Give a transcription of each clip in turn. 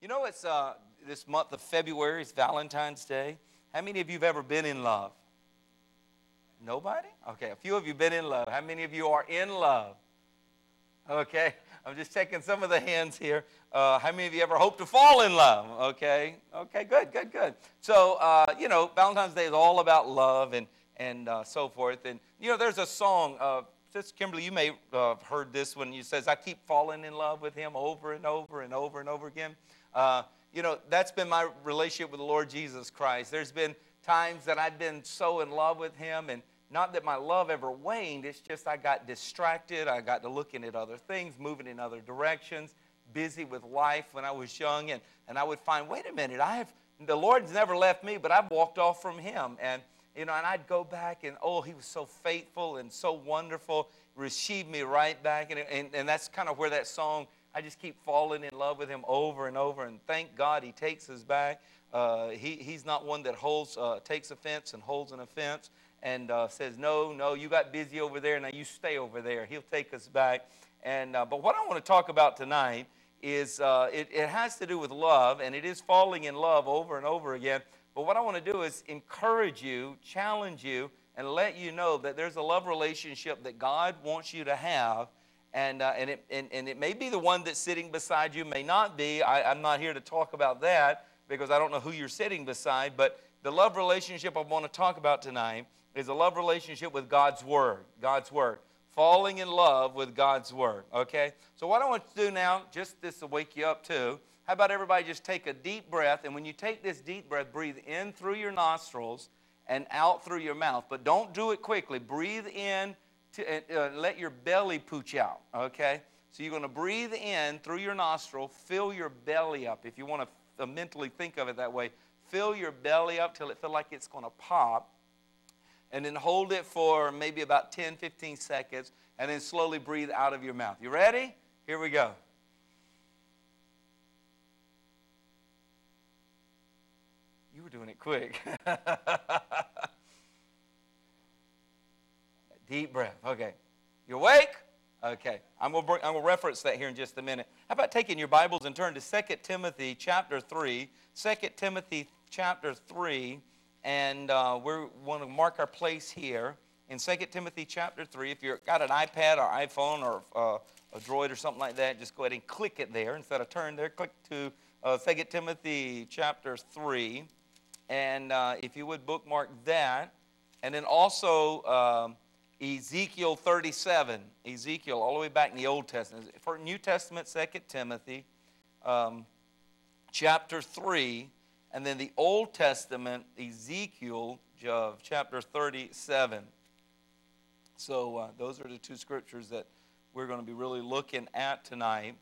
You know, it's uh, this month of February, it's Valentine's Day. How many of you have ever been in love? Nobody? Okay, a few of you have been in love. How many of you are in love? Okay, I'm just checking some of the hands here. Uh, how many of you ever hope to fall in love? Okay, okay, good, good, good. So, uh, you know, Valentine's Day is all about love and, and uh, so forth. And, you know, there's a song, uh, Sister Kimberly, you may have heard this one. You says, I keep falling in love with him over and over and over and over again. Uh, you know, that's been my relationship with the Lord Jesus Christ. There's been times that I've been so in love with Him, and not that my love ever waned, it's just I got distracted. I got to looking at other things, moving in other directions, busy with life when I was young, and, and I would find, wait a minute, I have, the Lord's never left me, but I've walked off from Him. And, you know, and I'd go back, and oh, He was so faithful and so wonderful, received me right back. And, and, and that's kind of where that song I just keep falling in love with him over and over, and thank God he takes us back. Uh, he, he's not one that holds, uh, takes offense and holds an offense and uh, says, No, no, you got busy over there, now you stay over there. He'll take us back. And, uh, but what I want to talk about tonight is uh, it, it has to do with love, and it is falling in love over and over again. But what I want to do is encourage you, challenge you, and let you know that there's a love relationship that God wants you to have and, uh, and, it, and, and it may be the one that's sitting beside you, may not be. I, I'm not here to talk about that because I don't know who you're sitting beside, but the love relationship I want to talk about tonight is a love relationship with God's Word. God's Word. Falling in love with God's Word, okay? So, what I want to do now, just this to wake you up too, how about everybody just take a deep breath? And when you take this deep breath, breathe in through your nostrils and out through your mouth. But don't do it quickly. Breathe in to, uh, let your belly pooch out, okay? So you're going to breathe in through your nostril, fill your belly up. If you want to uh, mentally think of it that way, fill your belly up till it feels like it's going to pop. And then hold it for maybe about 10, 15 seconds, and then slowly breathe out of your mouth. You ready? Here we go. You were doing it quick. Deep breath. Okay. You awake? Okay. I'm going, to I'm reference that here in just a minute. How about taking your Bibles and turn to 2 Timothy chapter 3. 2 Timothy chapter 3. And uh, we want to mark our place here in 2 Timothy chapter 3. If you've got an iPad or iPhone or uh, a Droid or something like that, just go ahead and click it there. Instead of turn there, click to uh, 2 Timothy chapter 3. And uh, if you would bookmark that. And then also um, Ezekiel 37, Ezekiel, all the way back in the Old Testament. For New Testament, 2 Timothy, um, chapter 3, and then the Old Testament, Ezekiel, chapter 37. So uh, those are the two scriptures that we're going to be really looking at tonight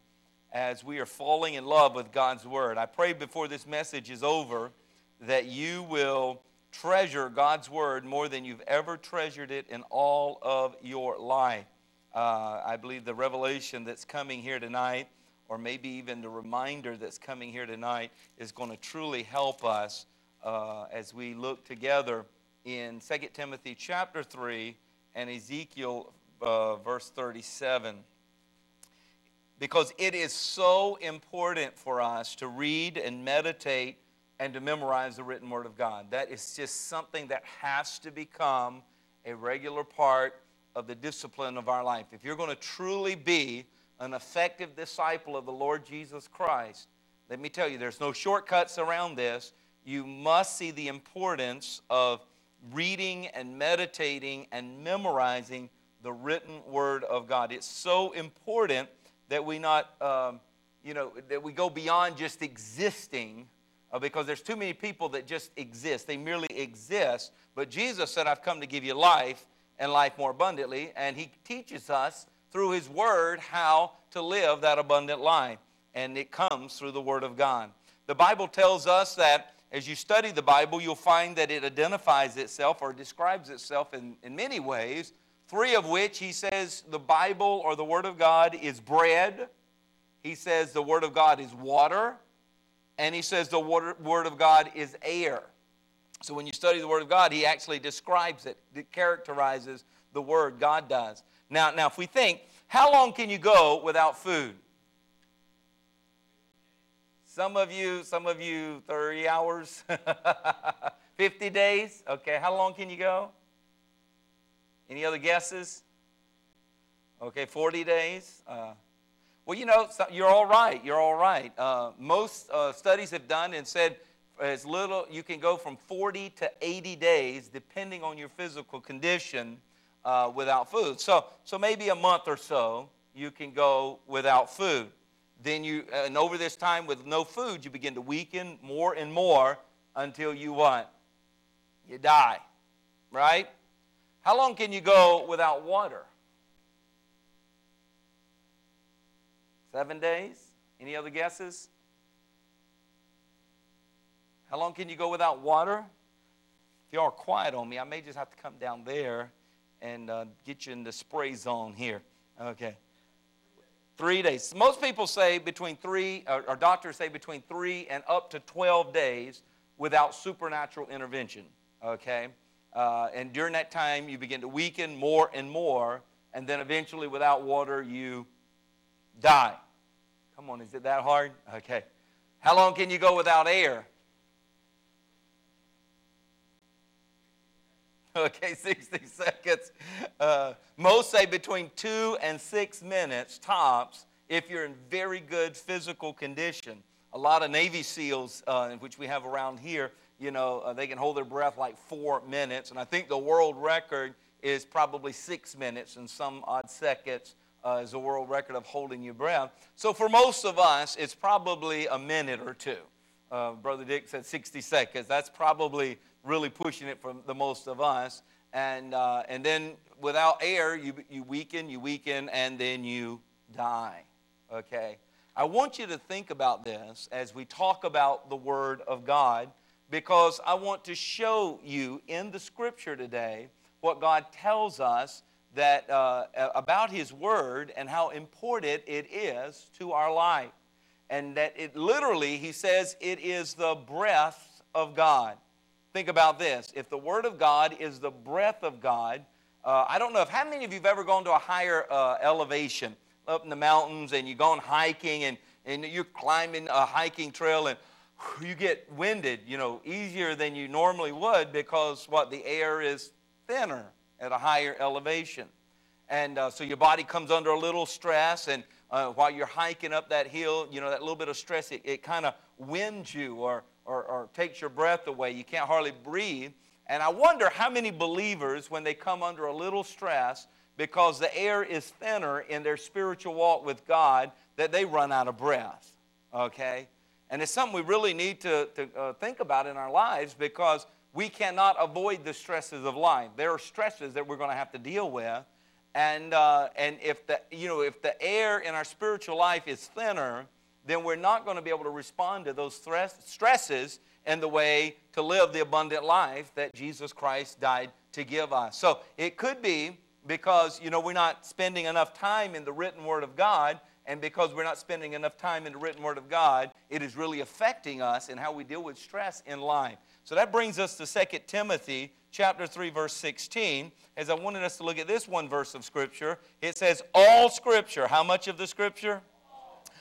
as we are falling in love with God's Word. I pray before this message is over that you will treasure God's Word more than you've ever treasured it in all of your life. Uh, I believe the revelation that's coming here tonight, or maybe even the reminder that's coming here tonight, is going to truly help us uh, as we look together in 2 Timothy chapter 3 and Ezekiel uh, verse 37. Because it is so important for us to read and meditate and to memorize the written word of God. That is just something that has to become a regular part of the discipline of our life. If you're going to truly be an effective disciple of the Lord Jesus Christ, let me tell you, there's no shortcuts around this. You must see the importance of reading and meditating and memorizing the written word of God. It's so important that we not, um, you know, that we go beyond just existing uh, because there's too many people that just exist. They merely exist. But Jesus said, I've come to give you life and life more abundantly. And He teaches us through His Word how to live that abundant life. And it comes through the Word of God. The Bible tells us that as you study the Bible, you'll find that it identifies itself or describes itself in, in many ways, three of which He says the Bible or the Word of God is bread. He says the Word of God is water and he says the Word of God is air. So when you study the Word of God, he actually describes it, it characterizes the Word, God does. Now, now, if we think, how long can you go without food? Some of you, some of you, 30 hours, 50 days. Okay, how long can you go? Any other guesses? Okay, 40 days. Uh, well, you know, you're all right. You're all right. Uh, most uh, studies have done and said as little, you can go from 40 to 80 days, depending on your physical condition, uh, without food. So, so maybe a month or so, you can go without food. Then you, and over this time with no food, you begin to weaken more and more until you what? You die, right? How long can you go without water? Seven days? Any other guesses? How long can you go without water? If you are quiet on me, I may just have to come down there and uh, get you in the spray zone here. Okay. Three days. Most people say between three, or, or doctors say between three and up to 12 days without supernatural intervention. Okay? Uh, and during that time, you begin to weaken more and more, and then eventually, without water, you die. Come on, is it that hard? Okay. How long can you go without air? okay, 60 seconds. Uh, most say between two and six minutes tops if you're in very good physical condition. A lot of Navy SEALs, uh, which we have around here, you know, uh, they can hold their breath like four minutes. And I think the world record is probably six minutes and some odd seconds uh, is the world record of holding your breath. So for most of us, it's probably a minute or two. Uh, Brother Dick said 60 seconds. That's probably really pushing it for the most of us. And, uh, and then without air, you, you weaken, you weaken, and then you die. Okay? I want you to think about this as we talk about the Word of God because I want to show you in the Scripture today what God tells us that, uh, about His Word and how important it is to our life. And that it literally, He says, it is the breath of God. Think about this. If the Word of God is the breath of God, uh, I don't know if how many of you have ever gone to a higher uh, elevation up in the mountains and you're going hiking and, and you're climbing a hiking trail and you get winded, you know, easier than you normally would because what the air is thinner at a higher elevation. And uh, so your body comes under a little stress, and uh, while you're hiking up that hill, you know, that little bit of stress, it, it kind of winds you or, or, or takes your breath away. You can't hardly breathe. And I wonder how many believers, when they come under a little stress, because the air is thinner in their spiritual walk with God, that they run out of breath. Okay? And it's something we really need to, to uh, think about in our lives because we cannot avoid the stresses of life. There are stresses that we're going to have to deal with. And, uh, and if, the, you know, if the air in our spiritual life is thinner, then we're not going to be able to respond to those stress, stresses and the way to live the abundant life that Jesus Christ died to give us. So it could be because, you know, we're not spending enough time in the written Word of God, and because we're not spending enough time in the written Word of God, it is really affecting us in how we deal with stress in life. So that brings us to 2 Timothy chapter 3 verse 16 as i wanted us to look at this one verse of scripture it says all scripture how much of the scripture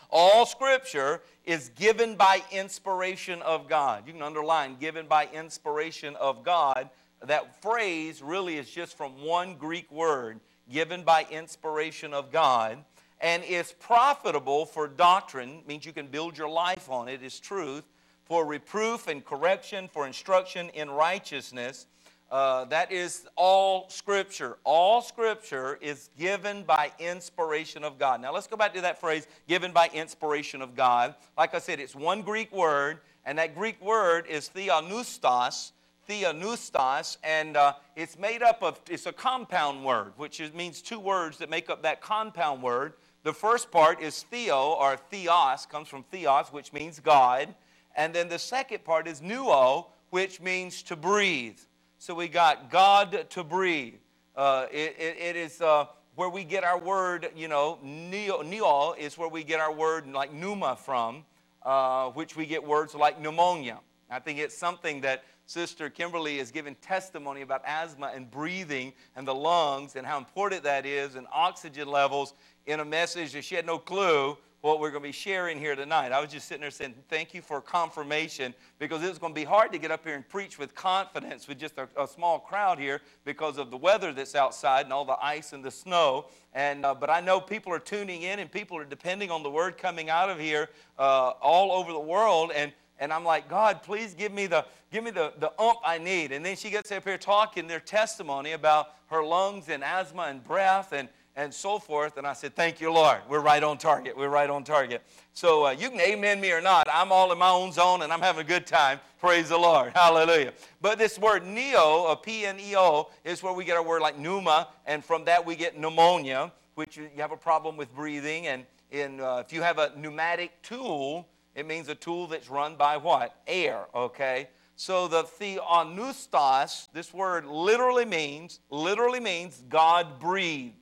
all scripture is given by inspiration of God. You can underline given by inspiration of God. That phrase really is just from one Greek word, given by inspiration of God, and is profitable for doctrine, means you can build your life on it, is truth, for reproof and correction, for instruction in righteousness uh, that is all Scripture. All Scripture is given by inspiration of God. Now let's go back to that phrase, given by inspiration of God. Like I said, it's one Greek word, and that Greek word is theopneustos. Theopneustos, and uh, it's made up of, it's a compound word, which is, means two words that make up that compound word. The first part is theo, or theos, comes from theos, which means God. And then the second part is nuo, which means to breathe. So we got God to breathe. Uh, it, it, it is uh, where we get our word, you know, neo, is where we get our word like pneuma from, uh, which we get words like pneumonia. I think it's something that Sister Kimberly is giving testimony about asthma and breathing and the lungs and how important that is and oxygen levels in a message that she had no clue what we're going to be sharing here tonight. I was just sitting there saying, Thank you for confirmation because it's going to be hard to get up here and preach with confidence with just a, a small crowd here because of the weather that's outside and all the ice and the snow. And, uh, but I know people are tuning in and people are depending on the word coming out of here uh, all over the world. And, and I'm like, God, please give me the give me the, the ump I need. And then she gets up here talking their testimony about her lungs and asthma and breath and and so forth. And I said, Thank you, Lord. We're right on target. We're right on target. So uh, you can amen me or not. I'm all in my own zone and I'm having a good time. Praise the Lord. Hallelujah. But this word neo, a P N E O, is where we get our word like pneuma. And from that we get pneumonia, which you have a problem with breathing. And in, uh, if you have a pneumatic tool, it means a tool that's run by what? Air, okay? So the theopneustos, this word literally means, literally means God breathed.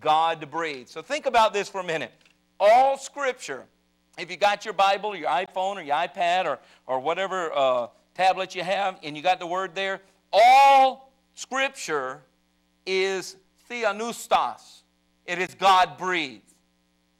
God breathed. So think about this for a minute. All Scripture, if you got your Bible, or your iPhone, or your iPad, or, or whatever uh, tablet you have, and you got the word there, all Scripture is theopneustos. It is God breathed.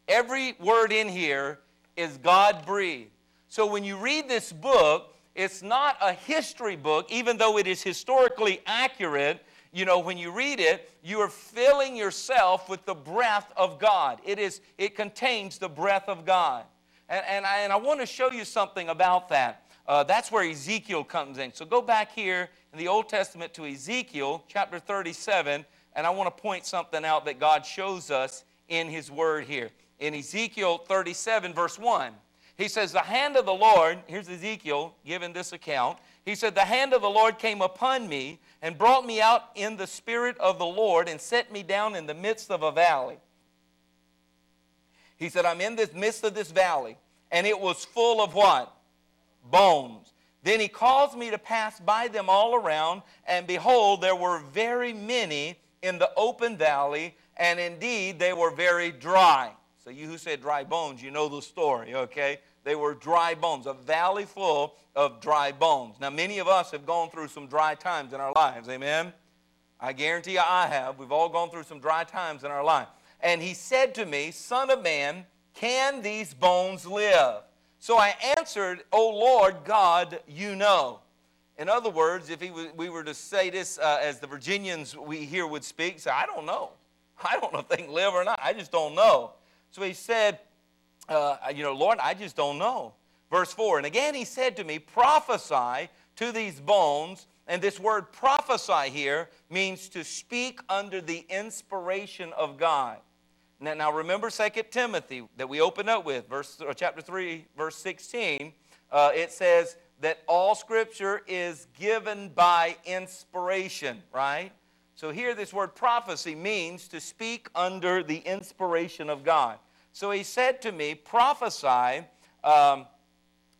Every word in here is God breathed. So when you read this book, it's not a history book, even though it is historically accurate you know, when you read it, you are filling yourself with the breath of God. It, is, it contains the breath of God. And, and, I, and I want to show you something about that. Uh, that's where Ezekiel comes in. So go back here in the Old Testament to Ezekiel chapter 37, and I want to point something out that God shows us in His Word here. In Ezekiel 37, verse 1, he says, The hand of the Lord, here's Ezekiel giving this account. He said, The hand of the Lord came upon me and brought me out in the spirit of the Lord and set me down in the midst of a valley. He said, I'm in the midst of this valley, and it was full of what? Bones. Then he caused me to pass by them all around, and behold, there were very many in the open valley, and indeed they were very dry. So, you who said dry bones, you know the story, okay? They were dry bones, a valley full of dry bones. Now, many of us have gone through some dry times in our lives, amen? I guarantee you I have. We've all gone through some dry times in our life. And he said to me, Son of man, can these bones live? So I answered, O Lord God, you know. In other words, if we were to say this uh, as the Virginians we here would speak, say, I don't know. I don't know if they can live or not. I just don't know. So he said, uh, you know, Lord, I just don't know. Verse 4 And again he said to me, Prophesy to these bones. And this word prophesy here means to speak under the inspiration of God. Now, now remember 2 Timothy that we opened up with, verse, uh, chapter 3, verse 16. Uh, it says that all scripture is given by inspiration, right? So here, this word prophecy means to speak under the inspiration of God. So he said to me, Prophesy um,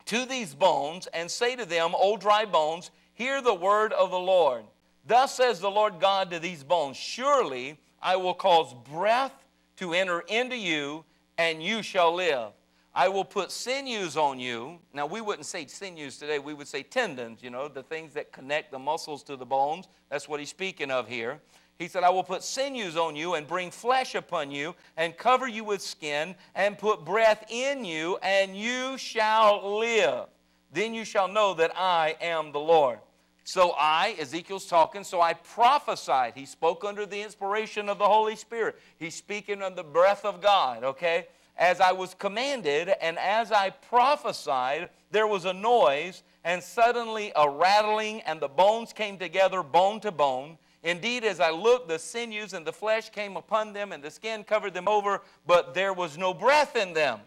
to these bones and say to them, O dry bones, hear the word of the Lord. Thus says the Lord God to these bones Surely I will cause breath to enter into you, and you shall live. I will put sinews on you. Now, we wouldn't say sinews today, we would say tendons, you know, the things that connect the muscles to the bones. That's what he's speaking of here. He said, I will put sinews on you and bring flesh upon you and cover you with skin and put breath in you, and you shall live. Then you shall know that I am the Lord. So I, Ezekiel's talking, so I prophesied. He spoke under the inspiration of the Holy Spirit. He's speaking of the breath of God, okay? As I was commanded, and as I prophesied, there was a noise, and suddenly a rattling, and the bones came together, bone to bone. Indeed, as I looked, the sinews and the flesh came upon them, and the skin covered them over, but there was no breath in them.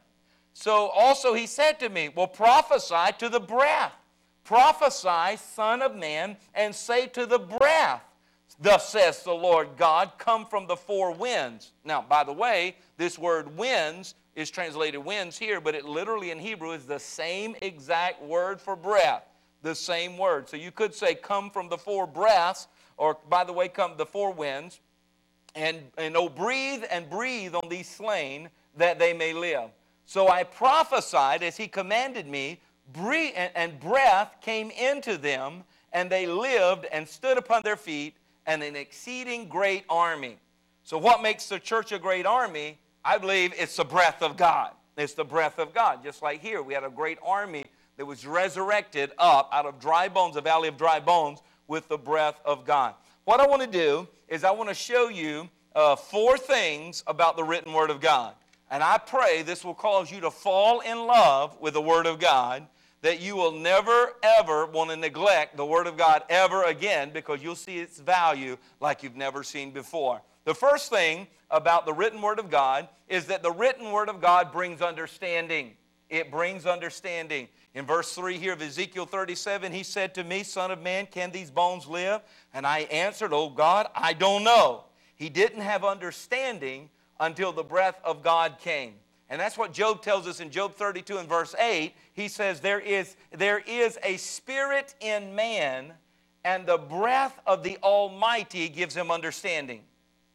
So also he said to me, Well, prophesy to the breath. Prophesy, Son of Man, and say to the breath, Thus says the Lord God, come from the four winds. Now, by the way, this word winds is translated winds here, but it literally in Hebrew is the same exact word for breath. The same word. So you could say, Come from the four breaths or by the way, come the four winds, and, and oh, breathe and breathe on these slain that they may live. So I prophesied as he commanded me, breathe, and, and breath came into them, and they lived and stood upon their feet, and an exceeding great army. So, what makes the church a great army? I believe it's the breath of God. It's the breath of God. Just like here, we had a great army that was resurrected up out of dry bones, a valley of dry bones, with the breath of God. What I want to do is I want to show you uh, four things about the written Word of God. And I pray this will cause you to fall in love with the Word of God, that you will never, ever want to neglect the Word of God ever again because you'll see its value like you've never seen before. The first thing about the written Word of God is that the written Word of God brings understanding. It brings understanding. In verse 3 here of Ezekiel 37, he said to me, Son of man, can these bones live? And I answered, Oh God, I don't know. He didn't have understanding until the breath of God came. And that's what Job tells us in Job 32 and verse 8. He says, There is, there is a spirit in man, and the breath of the Almighty gives him understanding.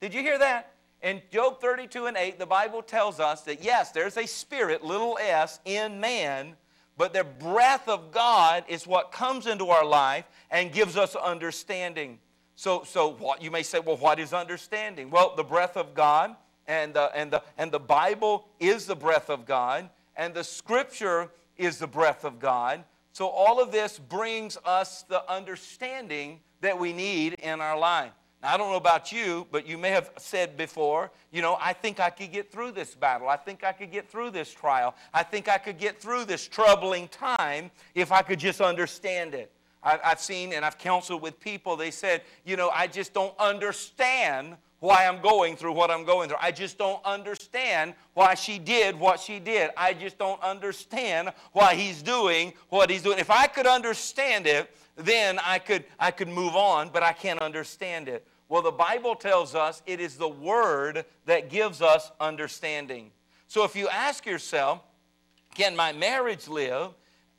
Did you hear that? In Job 32 and 8, the Bible tells us that yes, there's a spirit, little s, in man, but the breath of God is what comes into our life and gives us understanding. So, so what you may say, well, what is understanding? Well, the breath of God and the, and, the, and the Bible is the breath of God, and the Scripture is the breath of God. So all of this brings us the understanding that we need in our life. Now, I don't know about you, but you may have said before, you know, I think I could get through this battle. I think I could get through this trial. I think I could get through this troubling time if I could just understand it. I've seen and I've counseled with people, they said, you know, I just don't understand why I'm going through what I'm going through. I just don't understand why she did what she did. I just don't understand why he's doing what he's doing. If I could understand it, then I could, I could move on, but I can't understand it. Well, the Bible tells us it is the Word that gives us understanding. So if you ask yourself, can my marriage live?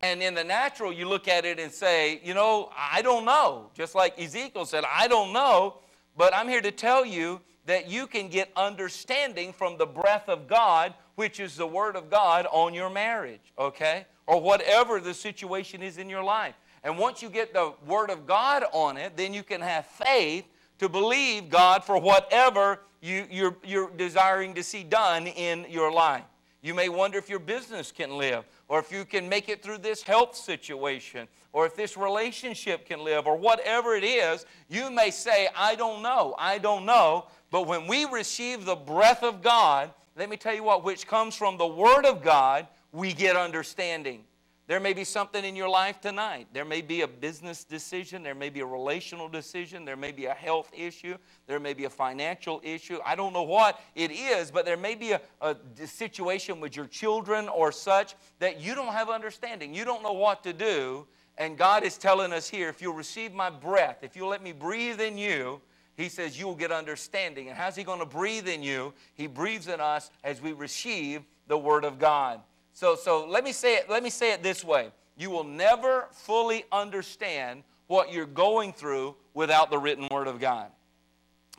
And in the natural, you look at it and say, you know, I don't know. Just like Ezekiel said, I don't know. But I'm here to tell you that you can get understanding from the breath of God, which is the Word of God on your marriage, okay? Or whatever the situation is in your life. And once you get the Word of God on it, then you can have faith to believe God for whatever you, you're, you're desiring to see done in your life. You may wonder if your business can live, or if you can make it through this health situation, or if this relationship can live, or whatever it is. You may say, I don't know, I don't know. But when we receive the breath of God, let me tell you what, which comes from the Word of God, we get understanding. There may be something in your life tonight. There may be a business decision. There may be a relational decision. There may be a health issue. There may be a financial issue. I don't know what it is, but there may be a, a situation with your children or such that you don't have understanding. You don't know what to do. And God is telling us here if you'll receive my breath, if you'll let me breathe in you, he says you will get understanding. And how's He going to breathe in you? He breathes in us as we receive the Word of God. So, so let me say it, let me say it this way. You will never fully understand what you're going through without the written word of God.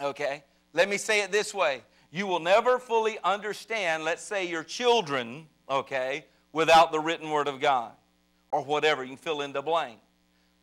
Okay? Let me say it this way. You will never fully understand, let's say, your children, okay, without the written word of God. Or whatever, you can fill in the blank.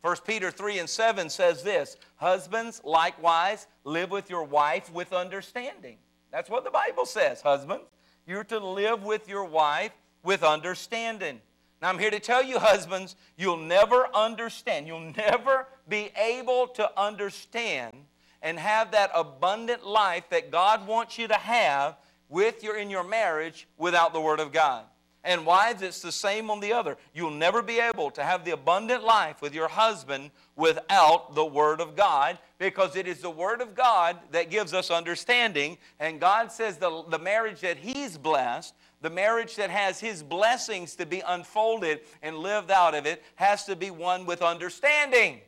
1 Peter 3 and 7 says this Husbands, likewise, live with your wife with understanding. That's what the Bible says, husbands. You're to live with your wife with understanding. Now, I'm here to tell you, husbands, you'll never understand. You'll never be able to understand and have that abundant life that God wants you to have with your in your marriage without the Word of God. And wives, it's the same on the other. You'll never be able to have the abundant life with your husband without the Word of God because it is the Word of God that gives us understanding. And God says the, the marriage that He's blessed, the marriage that has His blessings to be unfolded and lived out of it, has to be one with understanding.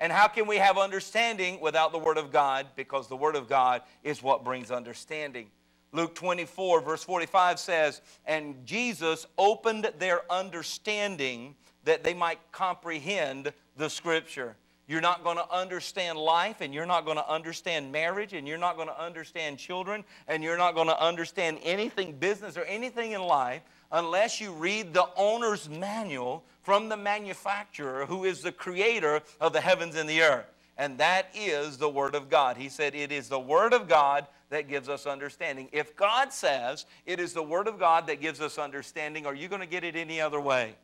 And how can we have understanding without the Word of God? Because the Word of God is what brings understanding. Luke 24, verse 45 says, And Jesus opened their understanding that they might comprehend the Scripture. You're not going to understand life, and you're not going to understand marriage, and you're not going to understand children, and you're not going to understand anything business or anything in life unless you read the owner's manual from the manufacturer who is the creator of the heavens and the earth. And that is the Word of God. He said, It is the Word of God that gives us understanding. If God says it is the Word of God that gives us understanding, are you going to get it any other way?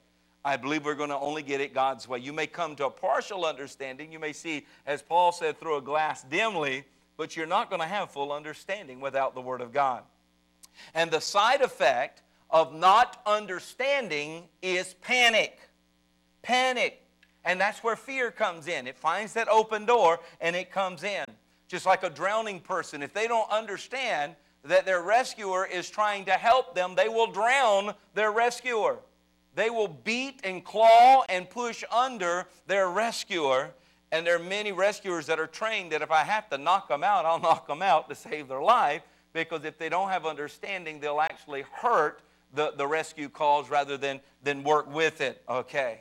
I believe we're going to only get it God's way. You may come to a partial understanding. You may see, as Paul said, through a glass dimly, but you're not going to have full understanding without the Word of God. And the side effect of not understanding is panic. Panic. And that's where fear comes in. It finds that open door and it comes in. Just like a drowning person, if they don't understand that their rescuer is trying to help them, they will drown their rescuer. They will beat and claw and push under their rescuer. And there are many rescuers that are trained that if I have to knock them out, I'll knock them out to save their life. Because if they don't have understanding, they'll actually hurt the, the rescue cause rather than, than work with it. Okay.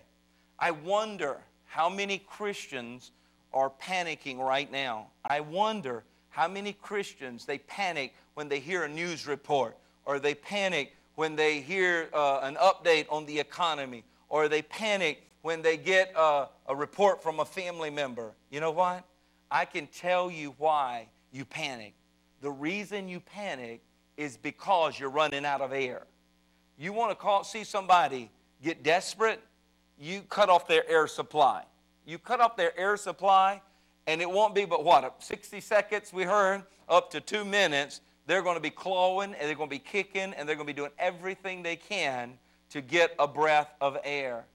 I wonder how many Christians are panicking right now. I wonder how many Christians they panic when they hear a news report or they panic when they hear uh, an update on the economy or they panic when they get uh, a report from a family member. You know what? I can tell you why you panic. The reason you panic is because you're running out of air. You want to call, see somebody get desperate, you cut off their air supply. You cut off their air supply, and it won't be but what, 60 seconds, we heard, up to two minutes. They're going to be clawing, and they're going to be kicking, and they're going to be doing everything they can to get a breath of air.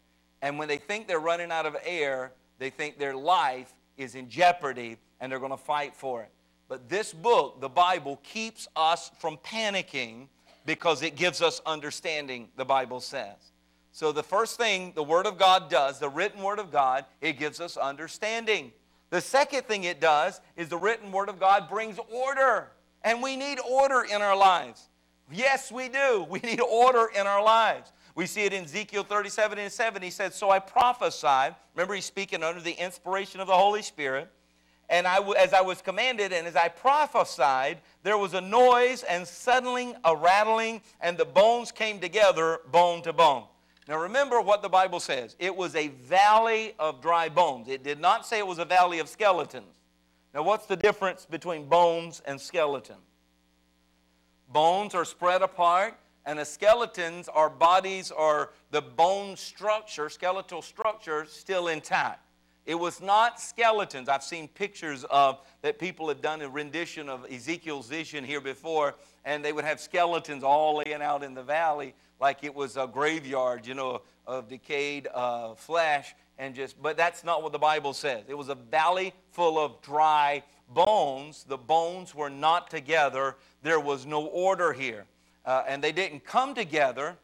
And when they think they're running out of air, they think their life is in jeopardy, and they're going to fight for it. But this book, the Bible, keeps us from panicking because it gives us understanding, the Bible says. So, the first thing the Word of God does, the written Word of God, it gives us understanding. The second thing it does is the written Word of God brings order. And we need order in our lives. Yes, we do. We need order in our lives. We see it in Ezekiel 37 and 7. He said, So I prophesied. Remember, he's speaking under the inspiration of the Holy Spirit. And I, as I was commanded, and as I prophesied, there was a noise and suddenly a rattling, and the bones came together, bone to bone. Now remember what the Bible says. It was a valley of dry bones. It did not say it was a valley of skeletons. Now, what's the difference between bones and skeleton? Bones are spread apart, and the skeletons are bodies or the bone structure, skeletal structure, still intact. It was not skeletons. I've seen pictures of that people have done a rendition of Ezekiel's vision here before, and they would have skeletons all laying out in the valley like it was a graveyard, you know, of decayed uh, flesh and just. But that's not what the Bible says. It was a valley full of dry bones. The bones were not together. There was no order here, uh, and they didn't come together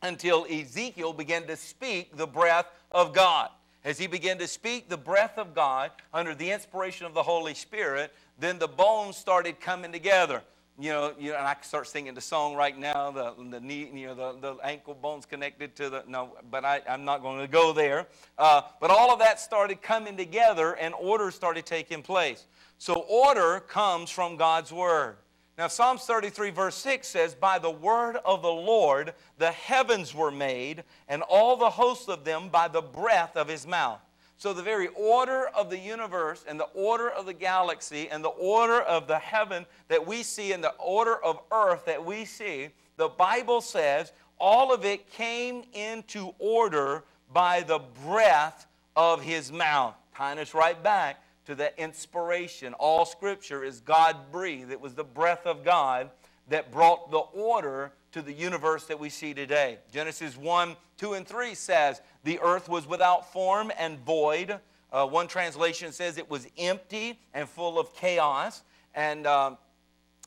until Ezekiel began to speak the breath of God. As he began to speak the breath of God under the inspiration of the Holy Spirit, then the bones started coming together. You know, you know, and I start singing the song right now. The, the knee, you know, the, the ankle bones connected to the no, but I, I'm not going to go there. Uh, but all of that started coming together, and order started taking place. So order comes from God's word. Now, Psalms 33, verse 6 says, By the word of the Lord the heavens were made, and all the hosts of them by the breath of his mouth. So, the very order of the universe and the order of the galaxy and the order of the heaven that we see and the order of earth that we see, the Bible says all of it came into order by the breath of his mouth. Tying us right back to the inspiration. All scripture is God breathed. It was the breath of God that brought the order to the universe that we see today. Genesis 1, 2, and 3 says, The earth was without form and void. Uh, one translation says it was empty and full of chaos. And, um,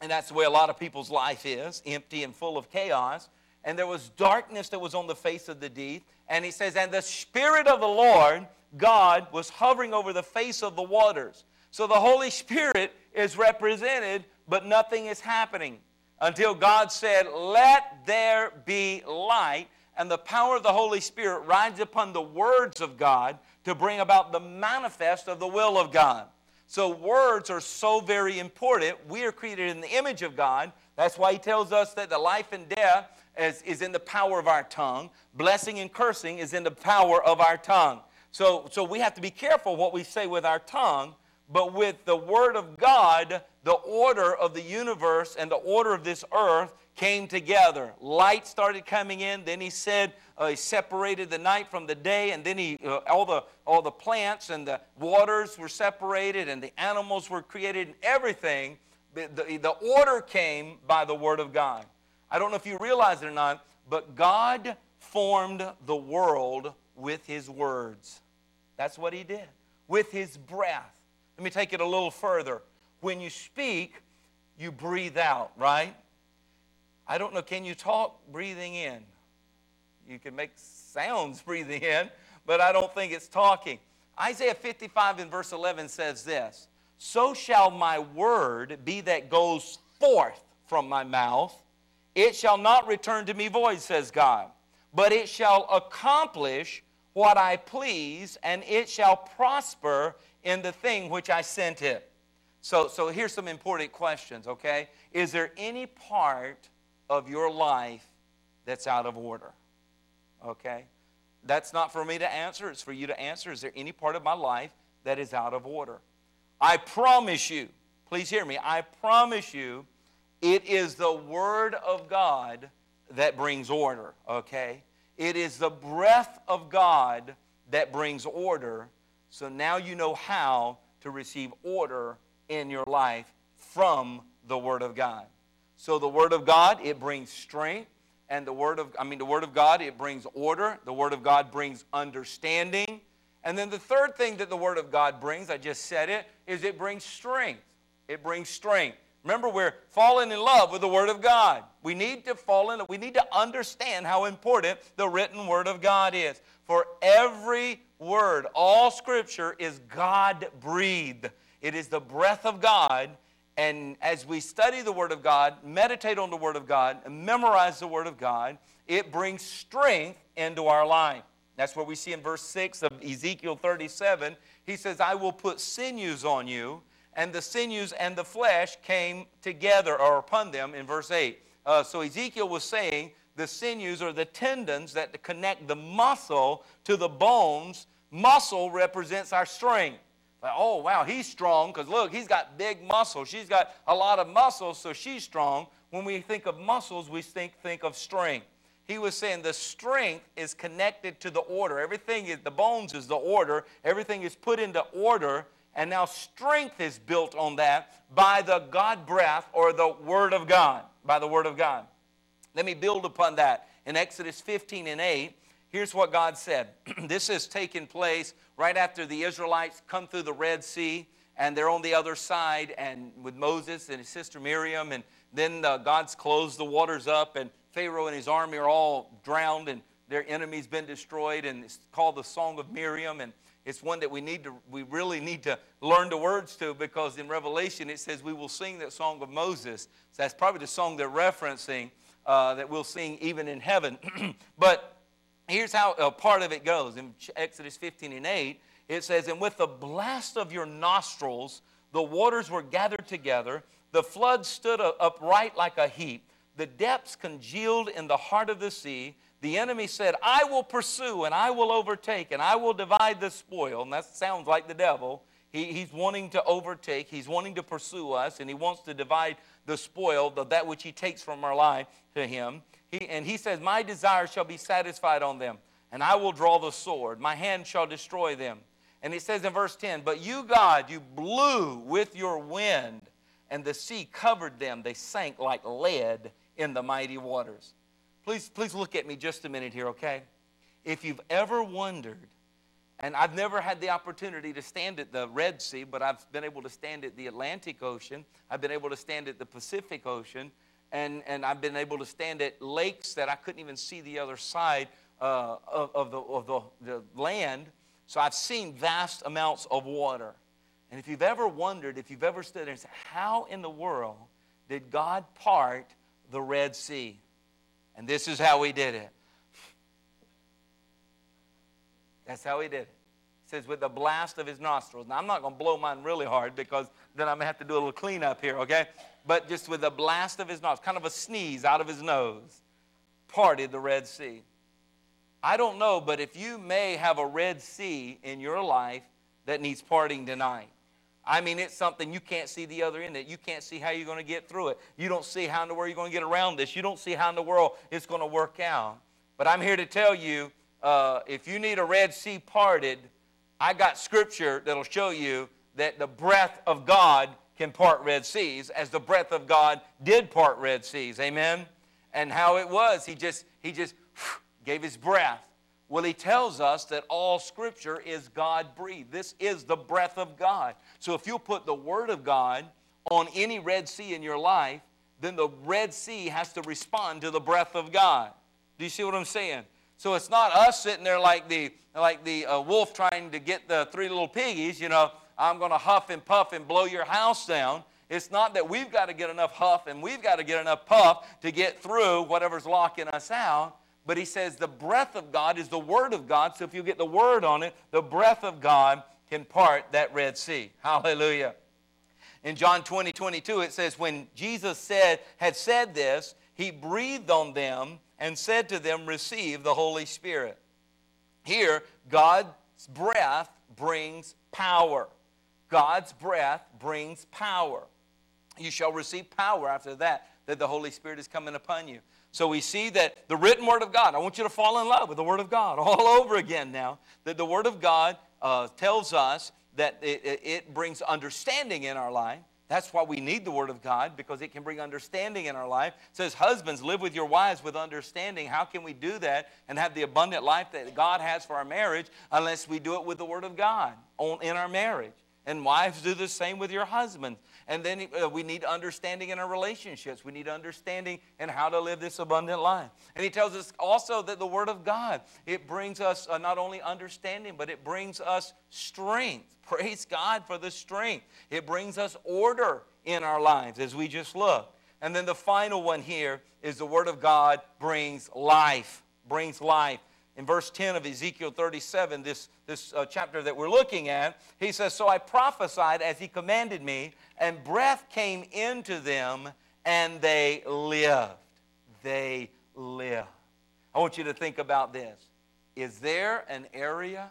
and that's the way a lot of people's life is empty and full of chaos. And there was darkness that was on the face of the deep. And he says, And the Spirit of the Lord God was hovering over the face of the waters. So the Holy Spirit is represented, but nothing is happening until God said, Let there be light. And the power of the Holy Spirit rides upon the words of God to bring about the manifest of the will of God. So, words are so very important. We are created in the image of God. That's why He tells us that the life and death is, is in the power of our tongue, blessing and cursing is in the power of our tongue. So, so we have to be careful what we say with our tongue, but with the Word of God, the order of the universe and the order of this earth came together. Light started coming in. Then he said uh, he separated the night from the day, and then he uh, all the all the plants and the waters were separated, and the animals were created, and everything. The, the, the order came by the word of God. I don't know if you realize it or not, but God formed the world with his words. That's what he did, with his breath. Let me take it a little further. When you speak, you breathe out, right? I don't know, can you talk breathing in? You can make sounds breathing in, but I don't think it's talking. Isaiah 55 and verse 11 says this So shall my word be that goes forth from my mouth. It shall not return to me void, says God, but it shall accomplish what I please, and it shall prosper in the thing which I sent it. So, so here's some important questions, okay? Is there any part of your life that's out of order. Okay? That's not for me to answer, it's for you to answer. Is there any part of my life that is out of order? I promise you, please hear me, I promise you, it is the Word of God that brings order, okay? It is the breath of God that brings order. So now you know how to receive order in your life from the Word of God. So the Word of God, it brings strength. And the Word of, I mean, the Word of God, it brings order. The Word of God brings understanding. And then the third thing that the Word of God brings, I just said it, is it brings strength. It brings strength. Remember, we're falling in love with the Word of God. We need to fall in, we need to understand how important the written Word of God is. For every word, all Scripture is God breathed. It is the breath of God and as we study the Word of God, meditate on the Word of God, and memorize the Word of God, it brings strength into our life. That's what we see in verse 6 of Ezekiel 37. He says, I will put sinews on you, and the sinews and the flesh came together or upon them in verse 8. Uh, so Ezekiel was saying the sinews are the tendons that connect the muscle to the bones. Muscle represents our strength. Like, oh, wow, he's strong because look, he's got big muscle. She's got a lot of muscles, so she's strong. When we think of muscles, we think, think of strength. He was saying the strength is connected to the order. Everything is, the bones is the order. Everything is put into order. And now strength is built on that by the God breath or the Word of God. By the Word of God. Let me build upon that. In Exodus 15 and 8, here's what God said. this has taken place right after the Israelites come through the Red Sea and they're on the other side and with Moses and his sister Miriam and then uh, God's closed the waters up and Pharaoh and his army are all drowned and their enemy's been destroyed and it's called the Song of Miriam and it's one that we need to we really need to learn the words to because in Revelation it says we will sing that song of Moses. So that's probably the song they're referencing uh, that we'll sing even in heaven. but Here's how a part of it goes. In Exodus 15 and 8, it says, And with the blast of your nostrils, the waters were gathered together, the flood stood upright like a heap, the depths congealed in the heart of the sea. The enemy said, I will pursue and I will overtake and I will divide the spoil. And that sounds like the devil. He, he's wanting to overtake, he's wanting to pursue us, and he wants to divide the spoil, the, that which he takes from our life to him. He, and he says, My desire shall be satisfied on them, and I will draw the sword. My hand shall destroy them. And he says in verse 10, But you, God, you blew with your wind, and the sea covered them. They sank like lead in the mighty waters. Please, please look at me just a minute here, okay? If you've ever wondered, and I've never had the opportunity to stand at the Red Sea, but I've been able to stand at the Atlantic Ocean. I've been able to stand at the Pacific Ocean and, and I've been able to stand at lakes that I couldn't even see the other side uh, of, of, the, of the, the land. So I've seen vast amounts of water. And if you've ever wondered, if you've ever stood there and said, How in the world did God part the Red Sea? And this is how He did it. That's how He did it. says, with the blast of his nostrils. Now, I'm not going to blow mine really hard because then I'm going to have to do a little cleanup here, okay? But just with the blast of his nostrils, kind of a sneeze out of his nose, parted the Red Sea. I don't know, but if you may have a Red Sea in your life that needs parting tonight, I mean, it's something you can't see the other end of it. You can't see how you're going to get through it. You don't see how in the world you're going to get around this. You don't see how in the world it's going to work out. But I'm here to tell you uh, if you need a Red Sea parted, I got scripture that'll show you that the breath of God can part Red Seas, as the breath of God did part Red Seas. Amen? And how it was, he just, he just gave his breath. Well, he tells us that all scripture is God breathed. This is the breath of God. So if you put the word of God on any Red Sea in your life, then the Red Sea has to respond to the breath of God. Do you see what I'm saying? So it's not us sitting there like the like the uh, wolf trying to get the three little piggies. You know, I'm going to huff and puff and blow your house down. It's not that we've got to get enough huff and we've got to get enough puff to get through whatever's locking us out. But he says the breath of God is the word of God. So if you get the word on it, the breath of God can part that Red Sea. Hallelujah. In John 20, 22, it says, When Jesus said, had said this, he breathed on them and said to them, Receive the Holy Spirit. Here, God's breath brings power. God's breath brings power. You shall receive power after that, that the Holy Spirit is coming upon you. So we see that the written Word of God, I want you to fall in love with the Word of God all over again now. That the Word of God uh, tells us that it, it brings understanding in our life. That's why we need the Word of God because it can bring understanding in our life. It says, Husbands, live with your wives with understanding. How can we do that and have the abundant life that God has for our marriage unless we do it with the Word of God in our marriage? And wives do the same with your husbands. And then uh, we need understanding in our relationships. We need understanding in how to live this abundant life. And he tells us also that the Word of God, it brings us uh, not only understanding, but it brings us strength. Praise God for the strength. It brings us order in our lives as we just look. And then the final one here is the Word of God brings life. Brings life in verse 10 of Ezekiel 37, this, this uh, chapter that we're looking at, he says, So I prophesied as he commanded me, and breath came into them, and they lived. They lived. I want you to think about this. Is there an area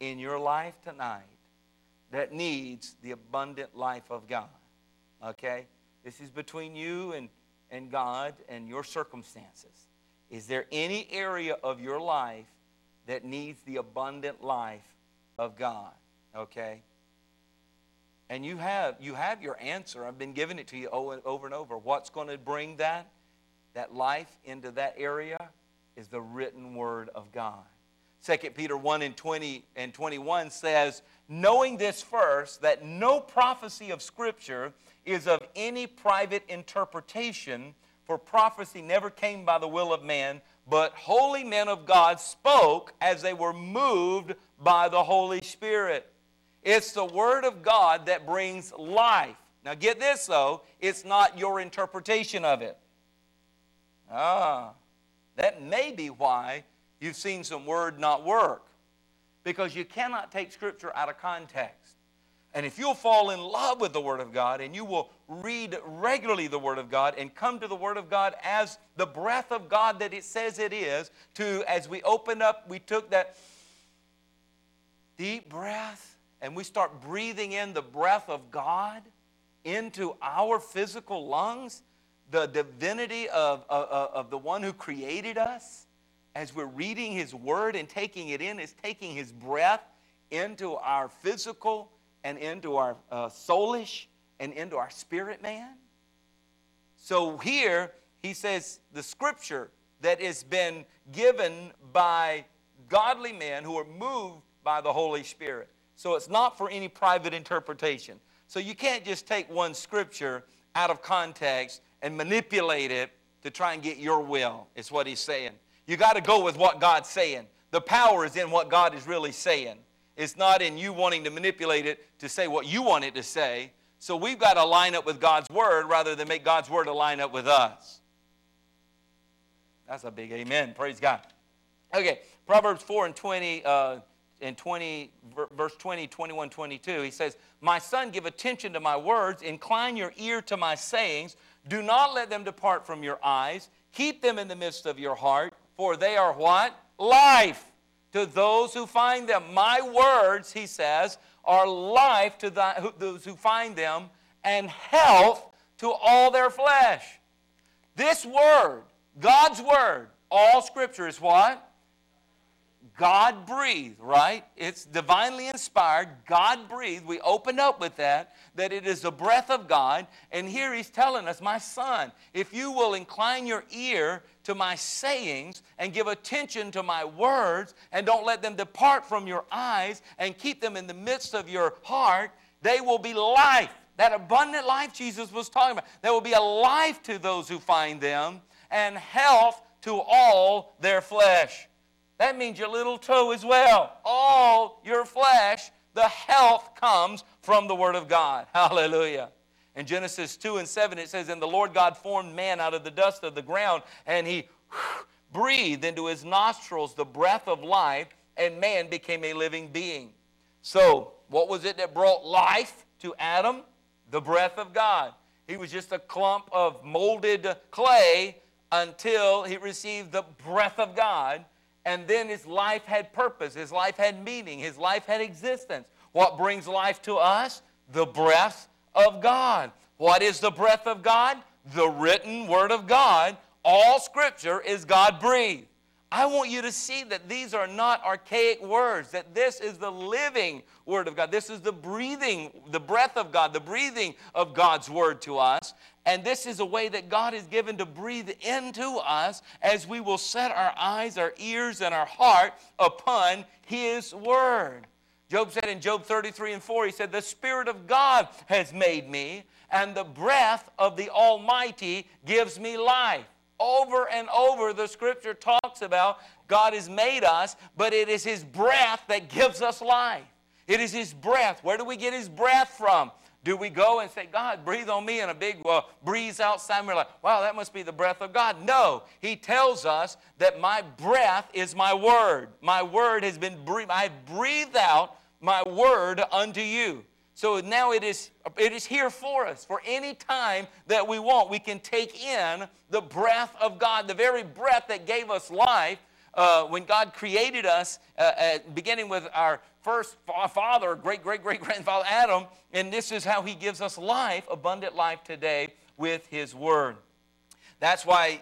in your life tonight that needs the abundant life of God? Okay? This is between you and, and God and your circumstances. Is there any area of your life that needs the abundant life of God? Okay? And you have, you have your answer. I've been giving it to you over and over. What's going to bring that, that life into that area is the written word of God. 2 Peter 1 and 20 and 21 says, Knowing this first, that no prophecy of Scripture is of any private interpretation, for prophecy never came by the will of man, but holy men of God spoke as they were moved by the Holy Spirit. It's the Word of God that brings life. Now, get this though, it's not your interpretation of it. Ah, that may be why you've seen some Word not work. Because you cannot take Scripture out of context. And if you'll fall in love with the Word of God and you will read regularly the Word of God and come to the Word of God as the breath of God that it says it is, to as we opened up, we took that deep breath and we start breathing in the breath of God into our physical lungs, the divinity of, of, of the one who created us, as we're reading His Word and taking it in, is taking His breath into our physical and into our uh, soulish and into our spirit man. So here he says the scripture that has been given by godly men who are moved by the Holy Spirit. So it's not for any private interpretation. So you can't just take one scripture out of context and manipulate it to try and get your will, is what he's saying. You got to go with what God's saying. The power is in what God is really saying. It's not in you wanting to manipulate it to say what you want it to say. So we've got to line up with God's word rather than make God's word align up with us. That's a big amen. Praise God. Okay, Proverbs 4 and 20, uh, in 20, verse 20, 21, 22. He says, My son, give attention to my words, incline your ear to my sayings. Do not let them depart from your eyes. Keep them in the midst of your heart, for they are what? Life to those who find them. My words, he says, are life to the, those who find them and health to all their flesh. This word, God's word, all scripture is what? God breathed, right? It's divinely inspired, God breathed. We opened up with that, that it is the breath of God. And here he's telling us, my son, if you will incline your ear to my sayings and give attention to my words and don't let them depart from your eyes and keep them in the midst of your heart, they will be life. That abundant life Jesus was talking about. There will be a life to those who find them and health to all their flesh. That means your little toe as well. All your flesh, the health comes from the Word of God. Hallelujah. In Genesis 2 and 7, it says, And the Lord God formed man out of the dust of the ground, and he breathed into his nostrils the breath of life, and man became a living being. So, what was it that brought life to Adam? The breath of God. He was just a clump of molded clay until he received the breath of God and then his life had purpose, his life had meaning, his life had existence. What brings life to us? The breath of God. What is the breath of God? The written word of God. All scripture is God breathed. I want you to see that these are not archaic words, that this is the living Word of God. This is the breathing, the breath of God, the breathing of God's Word to us. And this is a way that God is given to breathe into us as we will set our eyes, our ears, and our heart upon His Word. Job said in Job 33 and 4, he said, The Spirit of God has made me, and the breath of the Almighty gives me life. Over and over, the scripture talks about God has made us, but it is His breath that gives us life. It is His breath. Where do we get His breath from? Do we go and say, God, breathe on me in a big uh, breeze outside? And we're like, wow, that must be the breath of God. No, He tells us that my breath is my word. My word has been breathed. I breathed out my word unto you. So now it is, it is here for us. For any time that we want, we can take in the breath of God, the very breath that gave us life uh, when God created us, uh, uh, beginning with our first father, great, great, great grandfather Adam, and this is how he gives us life, abundant life today with his word. That's why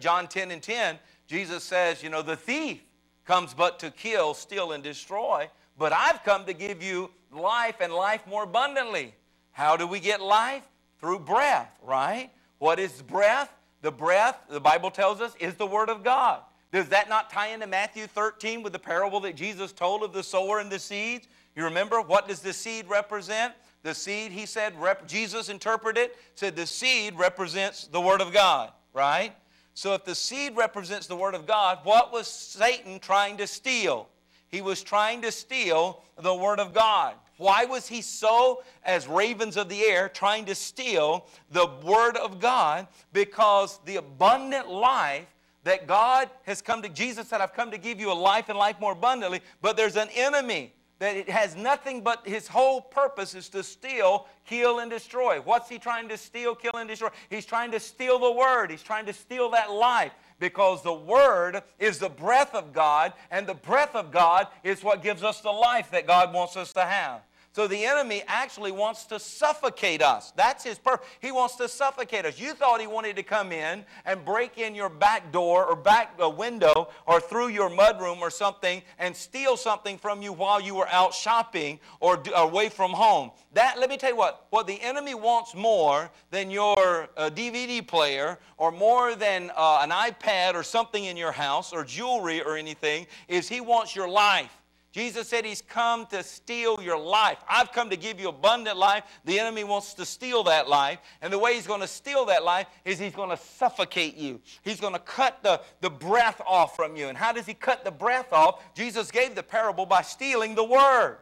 John 10 and 10, Jesus says, you know, the thief comes but to kill, steal, and destroy, but I've come to give you life and life more abundantly. How do we get life? Through breath, right? What is breath? The breath, the Bible tells us, is the Word of God. Does that not tie into Matthew 13 with the parable that Jesus told of the sower and the seeds? You remember what does the seed represent? The seed, he said, rep- Jesus interpreted, said the seed represents the Word of God, right? So if the seed represents the Word of God, what was Satan trying to steal? He was trying to steal the Word of God. Why was he so, as ravens of the air, trying to steal the Word of God? Because the abundant life that God has come to, Jesus said, I've come to give you a life and life more abundantly, but there's an enemy that it has nothing but his whole purpose is to steal, kill, and destroy. What's he trying to steal, kill, and destroy? He's trying to steal the word. He's trying to steal that life because the word is the breath of God, and the breath of God is what gives us the life that God wants us to have. So the enemy actually wants to suffocate us. That's his purpose. He wants to suffocate us. You thought he wanted to come in and break in your back door or back uh, window or through your mudroom or something and steal something from you while you were out shopping or away from home. That let me tell you what. What the enemy wants more than your uh, DVD player or more than uh, an iPad or something in your house or jewelry or anything is he wants your life. Jesus said he's come to steal your life. I've come to give you abundant life. The enemy wants to steal that life. And the way he's going to steal that life is he's going to suffocate you. He's going to cut the, the breath off from you. And how does he cut the breath off? Jesus gave the parable by stealing the word.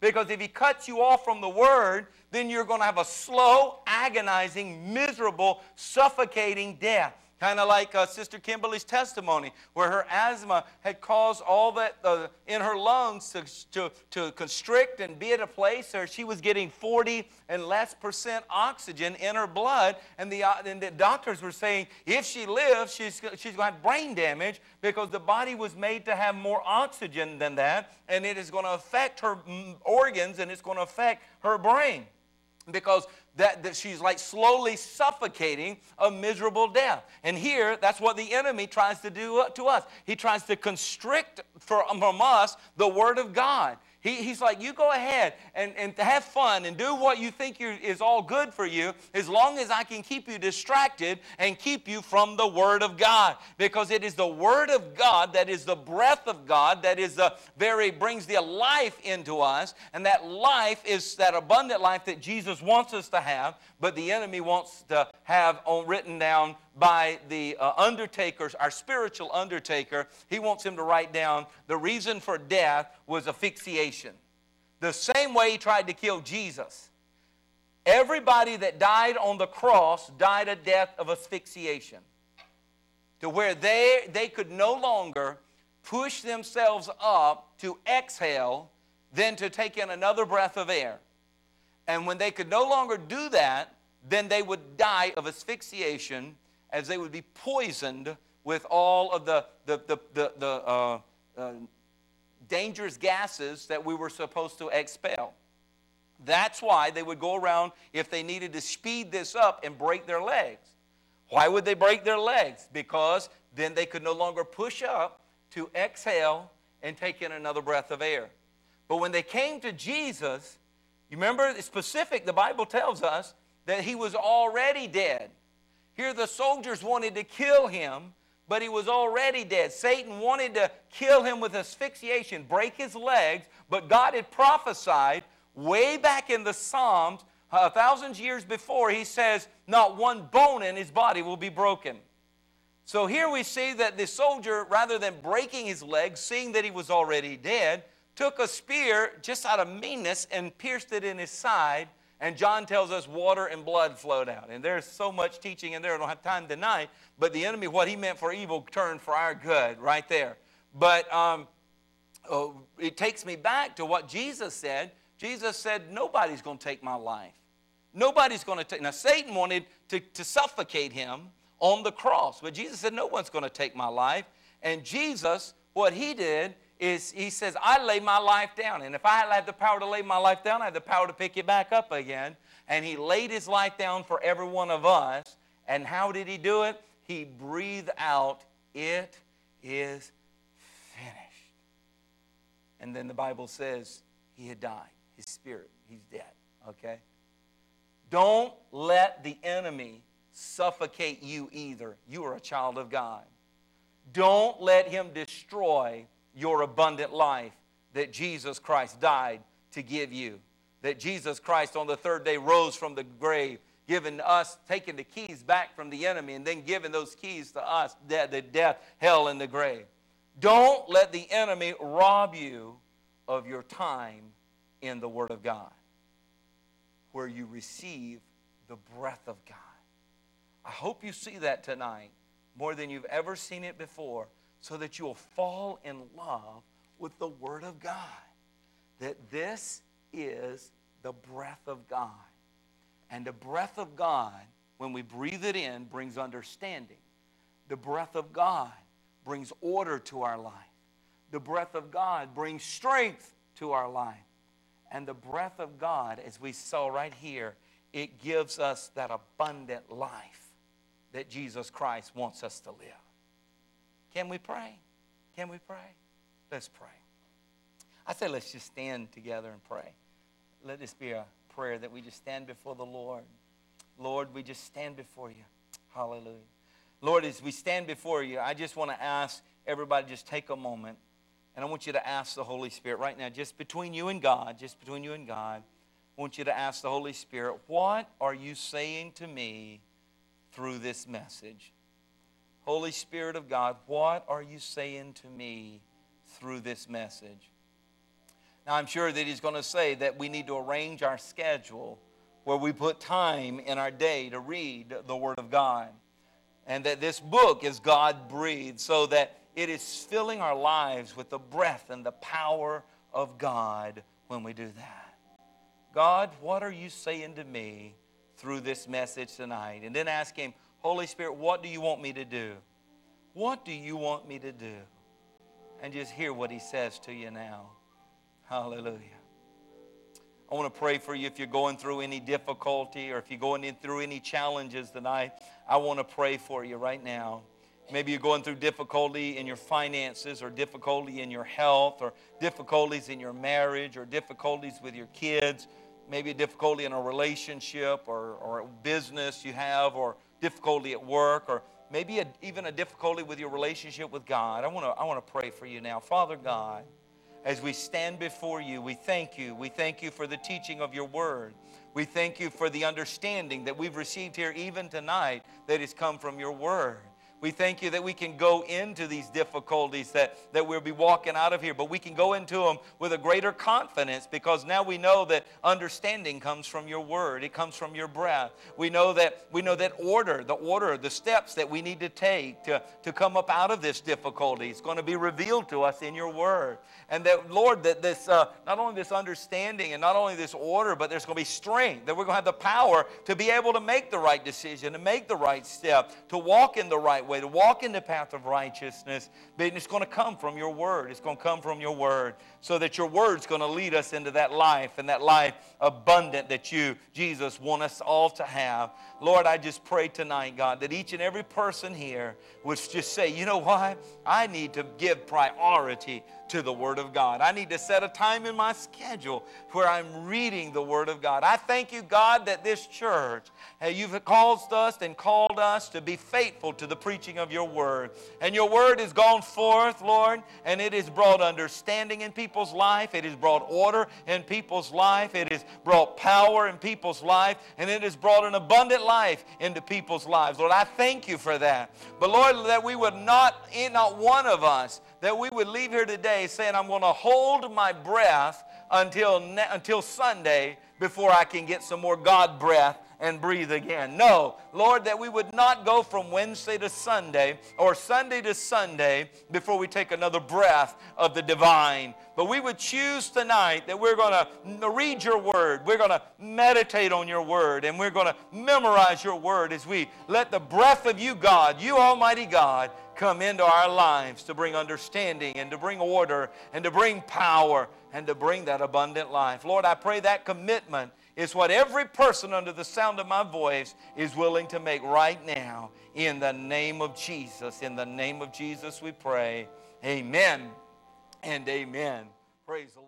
Because if he cuts you off from the word, then you're going to have a slow, agonizing, miserable, suffocating death. Kind of like uh, Sister Kimberly's testimony, where her asthma had caused all that uh, in her lungs to, to, to constrict and be at a place where she was getting 40 and less percent oxygen in her blood. And the, uh, and the doctors were saying if she lives, she's, she's going to have brain damage because the body was made to have more oxygen than that. And it is going to affect her mm, organs and it's going to affect her brain because that, that she's like slowly suffocating a miserable death. And here, that's what the enemy tries to do uh, to us. He tries to constrict from us the Word of God. He, he's like, you go ahead and, and have fun and do what you think is all good for you as long as I can keep you distracted and keep you from the Word of God. Because it is the Word of God that is the breath of God that is the very, brings the life into us. And that life is that abundant life that Jesus wants us to have, but the enemy wants to have written down by the uh, undertaker, our spiritual undertaker, he wants him to write down the reason for death was asphyxiation. The same way he tried to kill Jesus. Everybody that died on the cross died a death of asphyxiation. To where they, they could no longer push themselves up to exhale than to take in another breath of air. And when they could no longer do that, then they would die of asphyxiation as they would be poisoned with all of the, the, the, the, the uh, uh, dangerous gases that we were supposed to expel. That's why they would go around if they needed to speed this up and break their legs. Why would they break their legs? Because then they could no longer push up to exhale and take in another breath of air. But when they came to Jesus, you remember specific, the Bible tells us that he was already dead. Here, the soldiers wanted to kill him, but he was already dead. Satan wanted to kill him with asphyxiation, break his legs, but God had prophesied way back in the Psalms, a thousand years before, he says, Not one bone in his body will be broken. So here we see that the soldier, rather than breaking his legs, seeing that he was already dead, took a spear just out of meanness and pierced it in his side and John tells us water and blood flowed out. And there's so much teaching in there, I don't have time tonight. But the enemy, what he meant for evil, turned for our good right there. But um, oh, it takes me back to what Jesus said. Jesus said, Nobody's going to take my life. Nobody's going to take. Now, Satan wanted to, to suffocate him on the cross. But Jesus said, No one's going to take my life. And Jesus, what he did is he says, I lay my life down. And if I have the power to lay my life down, I have the power to pick it back up again. And he laid his life down for every one of us. And how did he do it? He breathed out, It is finished. And then the Bible says he had died. His spirit, he's dead. Okay? Don't let the enemy suffocate you either. You are a child of God. Don't let him destroy your abundant life that Jesus Christ died to give you. That Jesus Christ on the third day rose from the grave, giving us, taking the keys back from the enemy, and then giving those keys to us, the death, hell, and the grave. Don't let the enemy rob you of your time in the Word of God, where you receive the breath of God. I hope you see that tonight more than you've ever seen it before so that you'll fall in love with the Word of God. That this is the breath of God. And the breath of God, when we breathe it in, brings understanding. The breath of God brings order to our life. The breath of God brings strength to our life. And the breath of God, as we saw right here, it gives us that abundant life that Jesus Christ wants us to live. Can we pray? Can we pray? Let's pray. I say let's just stand together and pray. Let this be a prayer that we just stand before the Lord. Lord, we just stand before you. Hallelujah. Lord, as we stand before you, I just want to ask everybody just take a moment and I want you to ask the Holy Spirit right now, just between you and God, just between you and God, I want you to ask the Holy Spirit, what are you saying to me through this message? Holy Spirit of God, what are you saying to me through this message? Now, I'm sure that he's going to say that we need to arrange our schedule where we put time in our day to read the Word of God. and that this book is God breathed so that it is filling our lives with the breath and the power of God when we do that. God, what are you saying to me through this message tonight? And then ask Him, Holy Spirit, what do you want me to do? What do you want me to do? And just hear what He says to you now. Hallelujah. I want to pray for you if you're going through any difficulty or if you're going through any challenges tonight. I want to pray for you right now. Maybe you're going through difficulty in your finances or difficulty in your health or difficulties in your marriage or difficulties with your kids, maybe a difficulty in a relationship or, or a business you have or difficulty at work or maybe a, even a difficulty with your relationship with God. I want to I want to pray for you now. Father God, as we stand before you, we thank you. We thank you for the teaching of your word. We thank you for the understanding that we've received here even tonight that has come from your word. We thank you that we can go into these difficulties that, that we'll be walking out of here, but we can go into them with a greater confidence because now we know that understanding comes from your word. It comes from your breath. We know that we know that order, the order, the steps that we need to take to, to come up out of this difficulty is going to be revealed to us in your word. And that, Lord, that this uh, not only this understanding and not only this order, but there's going to be strength, that we're going to have the power to be able to make the right decision, to make the right step, to walk in the right way, to walk in the path of righteousness. But it's going to come from your word. It's going to come from your word. So that your word's going to lead us into that life and that life abundant that you, Jesus, want us all to have. Lord, I just pray tonight, God, that each and every person here would just say, you know what? I need to give priority to the Word of God. I need to set a time in my schedule where I'm reading the Word of God. I thank you, God, that this church, you've caused us and called us to be faithful to the preaching of your Word. And your Word has gone forth, Lord, and it has brought understanding in people's life. It has brought order in people's life. It has brought power in people's life. And it has brought an abundant life into people's lives. Lord, I thank you for that. But Lord, that we would not, eh, not one of us, that we would leave here today saying, I'm going to hold my breath until, until Sunday before I can get some more God breath and breathe again. No, Lord, that we would not go from Wednesday to Sunday or Sunday to Sunday before we take another breath of the divine. But we would choose tonight that we're going to read your word, we're going to meditate on your word, and we're going to memorize your word as we let the breath of you, God, you Almighty God, come into our lives to bring understanding and to bring order and to bring power and to bring that abundant life. Lord, I pray that commitment is what every person under the sound of my voice is willing to make right now. In the name of Jesus. In the name of Jesus, we pray. Amen and amen. Praise the Lord.